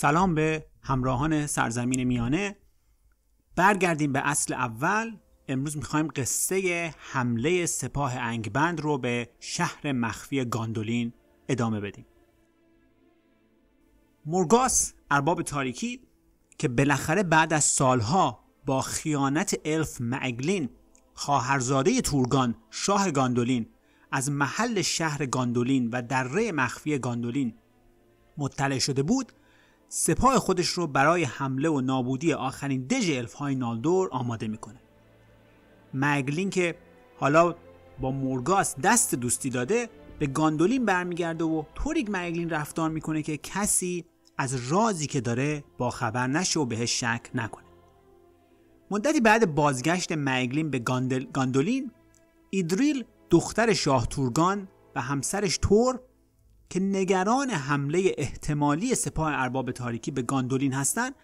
سلام به همراهان سرزمین میانه. برگردیم به اصل اول. امروز می‌خوایم قصه حمله سپاه انگبند رو به شهر مخفی گاندولین ادامه بدیم. مورگاس ارباب تاریکی که بالاخره بعد از سالها با خیانت الف معگلین خواهرزاده تورگان شاه گاندولین از محل شهر گاندولین و دره مخفی گاندولین مطلع شده بود سپاه خودش رو برای حمله و نابودی آخرین دژ الف های نالدور آماده می‌کنه. مگلین که حالا با مورگاس دست دوستی داده به گاندولین برمیگرده و طوری مگلین رفتار می‌کنه که کسی از رازی که داره با خبر نشه و بهش شک نکنه. مدتی بعد بازگشت مگلین به گاندل... گاندولین ایدریل دختر شاه تورگان و همسرش تور که نگران حمله احتمالی سپاه ارباب تاریکی به گاندولین هستند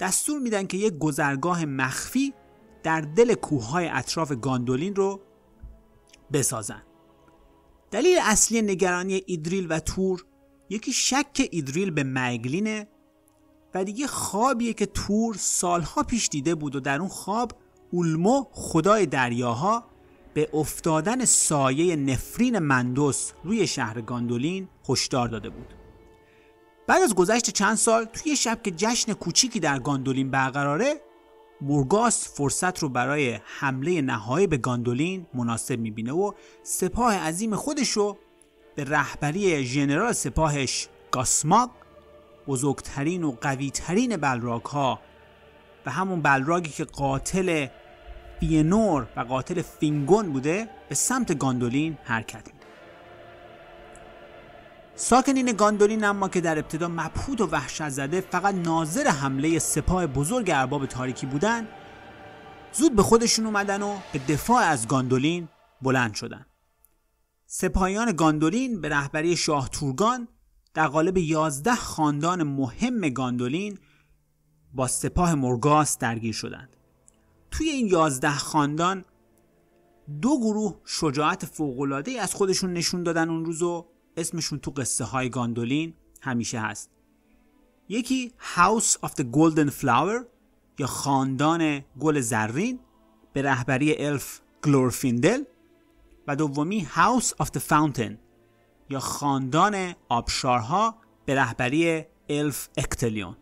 دستور میدن که یک گذرگاه مخفی در دل کوههای اطراف گاندولین رو بسازن. دلیل اصلی نگرانی ایدریل و تور یکی شک ایدریل به مگلینه و دیگه خوابیه که تور سالها پیش دیده بود و در اون خواب اولمو خدای دریاها به افتادن سایه نفرین مندوس روی شهر گاندولین هشدار داده بود. بعد از گذشت چند سال توی شب که جشن کوچیکی در گاندولین برقراره مورگاس فرصت رو برای حمله نهایی به گاندولین مناسب می‌بینه و سپاه عظیم خودش رو به رهبری ژنرال سپاهش گاسماگ بزرگترین و قویترین بلراک ها و همون بلراگی که قاتل فینور و قاتل فینگون بوده به سمت گاندولین حرکت ساکنین گاندولین اما که در ابتدا مبهوت و وحشت زده فقط ناظر حمله سپاه بزرگ ارباب تاریکی بودن زود به خودشون اومدن و به دفاع از گاندولین بلند شدن. سپاهیان گاندولین به رهبری شاه تورگان در قالب 11 خاندان مهم گاندولین با سپاه مرگاس درگیر شدند. توی این یازده خاندان دو گروه شجاعت فوقالعاده از خودشون نشون دادن اون روزو اسمشون تو قصه های گاندولین همیشه هست. یکی House of the Golden Flower یا خاندان گل زرین به رهبری الف گلورفیندل و دومی House of the Fountain یا خاندان آبشارها به رهبری الف اکتلیون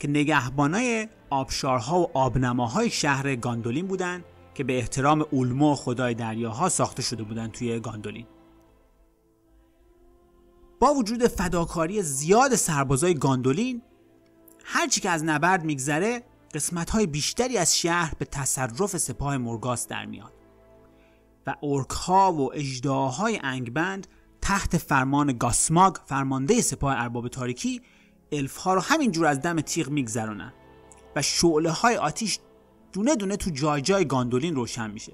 که نگهبانای آبشارها و آبنماهای شهر گاندولین بودند که به احترام اولمو خدای دریاها ساخته شده بودند توی گاندولین. با وجود فداکاری زیاد سربازای گاندولین هرچی که از نبرد میگذره قسمت های بیشتری از شهر به تصرف سپاه مرگاس در میاد. و اورک ها و اجداهای انگبند تحت فرمان گاسماگ فرمانده سپاه ارباب تاریکی الف ها رو همینجور از دم تیغ میگذرونن و شعله های آتیش دونه دونه تو جای جای گاندولین روشن میشه.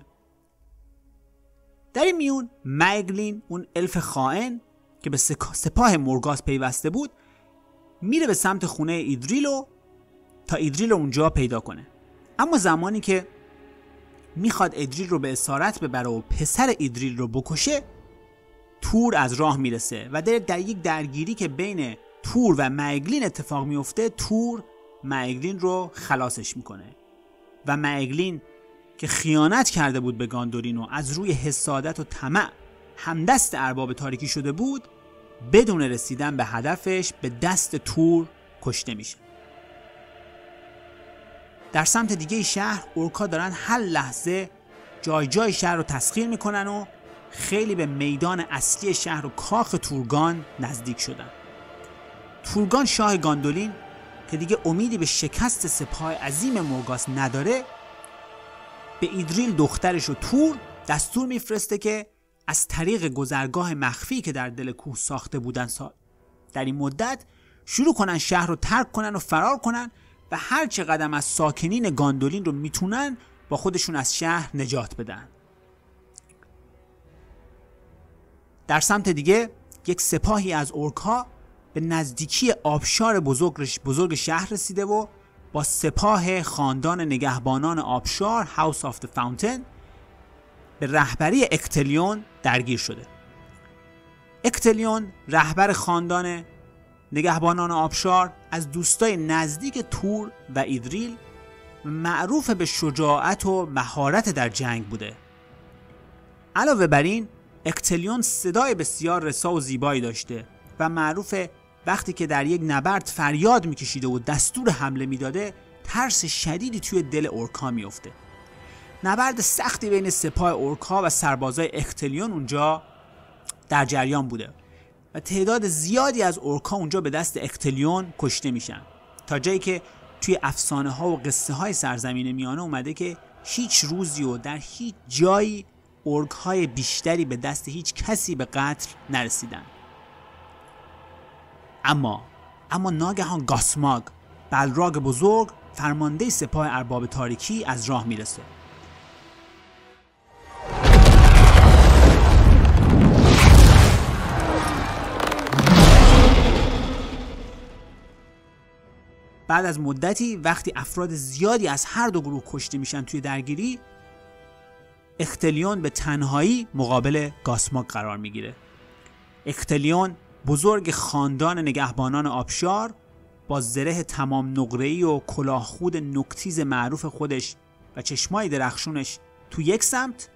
در این میون مگلین اون الف خائن که به سپاه مورگاس پیوسته بود میره به سمت خونه ایدریلو تا ایدریل اونجا پیدا کنه. اما زمانی که می‌خواد ایدریل رو به اسارت ببره و پسر ایدریل رو بکشه تور از راه می‌رسه و در, در یک درگیری که بین تور و مگلین اتفاق میفته تور مگلین رو خلاصش می‌کنه. و مگلین که خیانت کرده بود به گاندورین و از روی حسادت و طمع همدست ارباب تاریکی شده بود بدون رسیدن به هدفش به دست تور کشته میشه. در سمت دیگه شهر اورکا دارن هر لحظه جای جای شهر رو تسخیر می‌کنن و خیلی به میدان اصلی شهر و کاخ تورگان نزدیک شدن. تورگان شاه گاندولین که دیگه امیدی به شکست سپاه عظیم مورگاس نداره به ایدریل دخترش و تور دستور میفرسته که از طریق گذرگاه مخفی که در دل کوه ساخته بودن در این مدت شروع کنن شهر رو ترک کنن و فرار کنن و هر چه قدم از ساکنین گاندولین رو می‌تونن با خودشون از شهر نجات بدن. در سمت دیگه یک سپاهی از اورکا به نزدیکی آبشار بزرگ, بزرگ شهر رسیده و با سپاه خاندان نگهبانان آبشار House of the Fountain به رهبری اکتلیون درگیر شده. اکتلیون رهبر خاندان نگهبانان آبشار از دوستای نزدیک تور و ایدریل معروف به شجاعت و مهارت در جنگ بوده. علاوه بر این اکتلیون صدای بسیار رسا و زیبایی داشته و معروف وقتی که در یک نبرد فریاد میکشیده و دستور حمله می‌داده ترس شدیدی توی دل اورکا میفته نبرد سختی بین سپاه اورکا و سربازای اکتلیون اونجا در جریان بوده و تعداد زیادی از اورکا اونجا به دست اکتلیون کشته میشن. تا جایی که توی افسانه ها و قصه های سرزمین میانه اومده که هیچ روزی و در هیچ جایی ارگ های بیشتری به دست هیچ کسی به قتل نرسیدن. اما اما ناگهان گاسماگ بلراگ بزرگ فرمانده سپاه ارباب تاریکی از راه می‌رسه. بعد از مدتی وقتی افراد زیادی از هر دو گروه کشته میشن توی درگیری اختلیون به تنهایی مقابل گاسماگ قرار می‌گیره. اختلیون بزرگ خاندان نگهبانان آبشار با زره تمام نقره‌ای و کلاهخود نکتیز معروف خودش و چشمای درخشونش تو یک سمت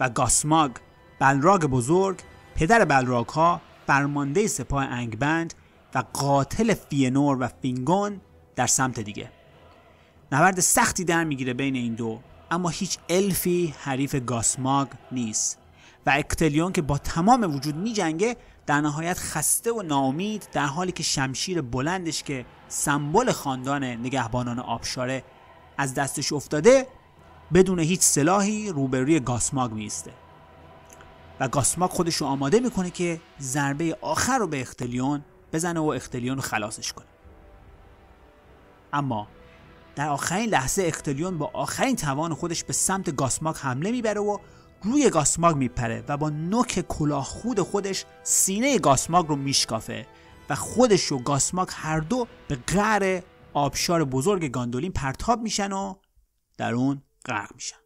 و گاسماگ بلراگ بزرگ پدر بلراگ ها فرمانده سپاه انگبند و قاتل فینور و فینگون در سمت دیگه. نبرد سختی در می‌گیره بین این دو اما هیچ الفی حریف گاسماگ نیست و اکتلیون که با تمام وجود می جنگه در نهایت خسته و ناامید در حالی که شمشیر بلندش که سمبل خاندان نگهبانان آبشاره از دستش افتاده بدون هیچ سلاحی روبروی گاسماگ میسته و گاسماگ خودش رو آماده می‌کنه که ضربه آخر رو به اختلیون بزنه و اختلیون رو خلاصش کنه. اما در آخرین لحظه اختلیون با آخرین توان خودش به سمت گاسماگ حمله می‌بره و روی گاسماگ میپره و با نوک کلاه خود خودش سینه گاسماگ رو میشکافه و خودش و گاسماگ هر دو به غر آبشار بزرگ گاندولین پرتاب میشن و در اون غرق میشن.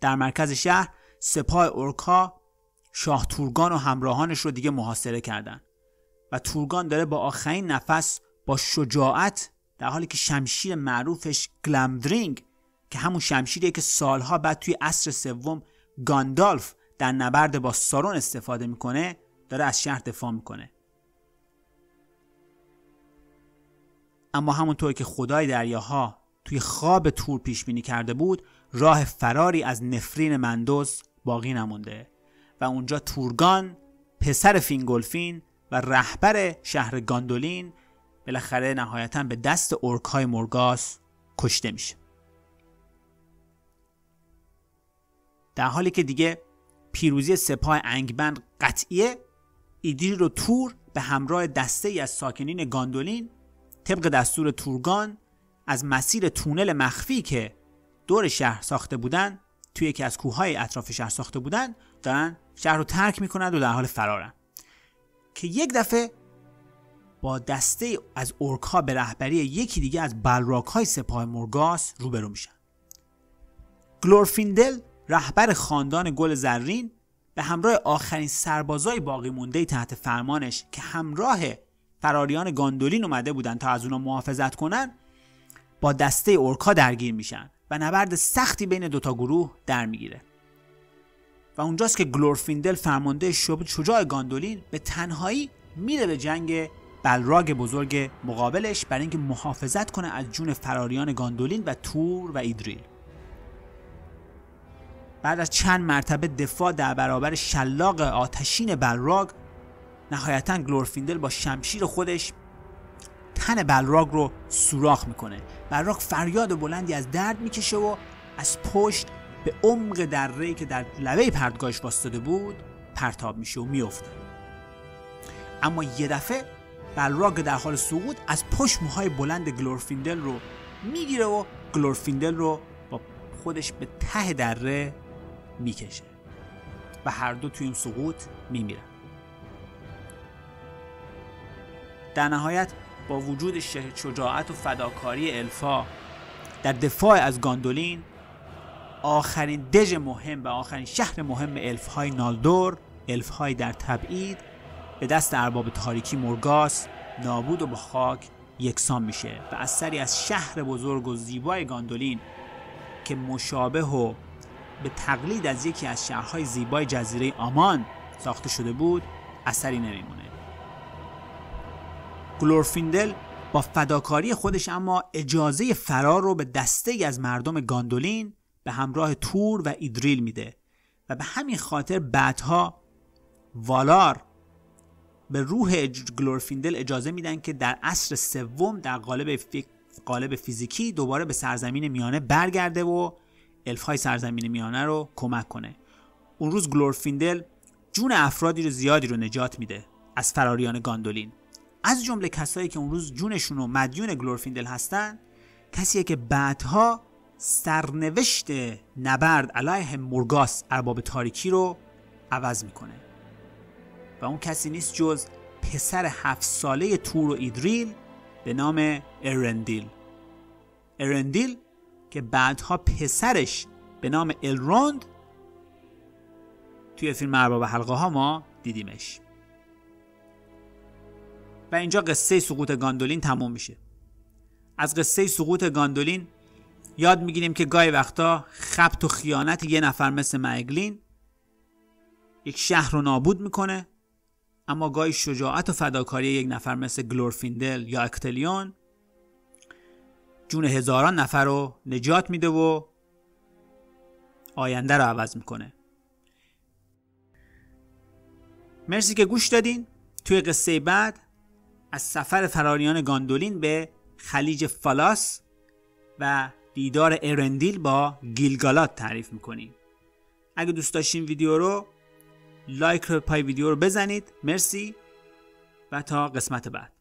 در مرکز شهر سپاه اورکا شاه تورگان و همراهانش رو دیگه محاصره کردن. و تورگان داره با آخرین نفس با شجاعت در حالی که شمشیر معروفش گلمدرینگ که همون شمشیریه که سالها بعد توی عصر سوم گاندالف در نبرد با سارون استفاده می‌کنه داره از شهر دفاع می‌کنه. اما همونطور که خدای دریاها توی خواب تور پیش بینی کرده بود راه فراری از نفرین مندوز باقی نمونده و اونجا تورگان پسر فینگولفین و رهبر شهر گاندولین بالاخره نهایتا به دست اورکای مورگاس کشته میشه. در حالی که دیگه پیروزی سپاه انگبند قطعیه ایدیر و تور به همراه دسته ای از ساکنین گاندولین طبق دستور تورگان از مسیر تونل مخفی که دور شهر ساخته بودن توی یکی از کوههای اطراف شهر ساخته بودن دارن شهر رو ترک می‌کنند و در حال فرارن. که یک دفعه با دسته از اورکا به رهبری یکی دیگه از بلراگ های سپاه مورگات روبرو میشن. گلورفیندل رهبر خاندان گل زرین به همراه آخرین سربازای باقی مونده تحت فرمانش که همراه فراریان گاندولین اومده بودن تا از اونا محافظت کنن با دسته اورکا درگیر میشن و نبرد سختی بین دوتا گروه در می‌گیره. و اونجاست که گلورفیندل فرمانده شجاع گاندولین به تنهایی میره به جنگ بلراگ بزرگ مقابلش برای اینکه محافظت کنه از جون فراریان گاندولین و تور و ایدریل. بعد از چند مرتبه دفاع در برابر شلاق آتشین بلراگ نهایتا گلورفیندل با شمشیر خودش تن بلراگ رو سوراخ می‌کنه. بلراگ فریاد بلندی از درد می‌کشه و از پشت به عمق دره که در لبه پرتگاهش واستاده بود پرتاب میشه و میفته اما یه دفعه بلراگ در حال سقوط از پشت موهای بلند گلورفیندل رو می‌گیره و گلورفیندل رو با خودش به ته دره می‌کشه و هر دو توی این سقوط میمیرن. در نهایت با وجود شجاعت و فداکاری الفا در دفاع از گاندولین آخرین دژ مهم و آخرین شهر مهم الف های نالدور الفهای در تبعید. به دست ارباب تاریکی مرگاس نابود و با خاک یکسان میشه و اثری از شهر بزرگ و زیبای گاندولین که مشابه و به تقلید از یکی از شهرهای زیبای جزیره آمان ساخته شده بود اثری نمیمونه. گلورفیندل با فداکاری خودش اما اجازه فرار رو به دسته از مردم گاندولین به همراه تور و ایدریل میده و به همین خاطر بعدها والار به روح گلورفیندل اجازه میدن که در عصر سوم در قالب, قالب فیزیکی دوباره به سرزمین میانه برگرده و الف های سرزمین میانه رو کمک کنه. اون روز گلورفیندل جون افرادی رو زیادی رو نجات میده از فراریان گاندولین. از جمله کسایی که اون روز جونشون رو مدیون گلورفیندل هستن کسیه که بعدها سرنوشت نبرد علیه مورگاس ارباب تاریکی رو عوض می‌کنه. و اون کسی نیست جز پسر هفت ساله تور و ایدریل به نام ارندیل ارندیل که بعدها پسرش به نام الروند توی فیلم ارباب حلقه ها ما دیدیمش. و اینجا قصه سقوط گاندولین تموم میشه. از قصه سقوط گاندولین یاد می‌گیریم که گاهی وقتا خبت و خیانت یه نفر مثل معگلین یک شهر رو نابود می‌کنه اما گاهی شجاعت و فداکاری یک نفر مثل گلورفیندل یا اکتلیون جون هزاران نفر رو نجات میده و آینده رو عوض می‌کنه. مرسی که گوش دادین. توی قصه بعد از سفر فراریان گاندولین به خلیج فالاس و دیدار ارندیل با گیلگالات تعریف می‌کنیم. اگه دوست داشتین ویدیو رو لایک رو پای ویدیو رو بزنید. مرسی و تا قسمت بعد.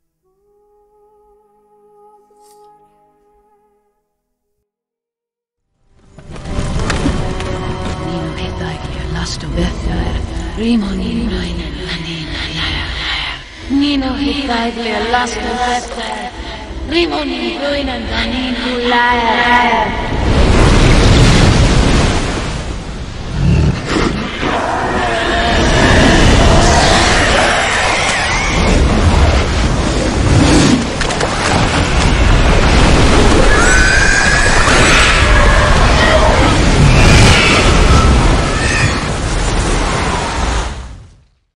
Rivoli. Lui non sa niculare.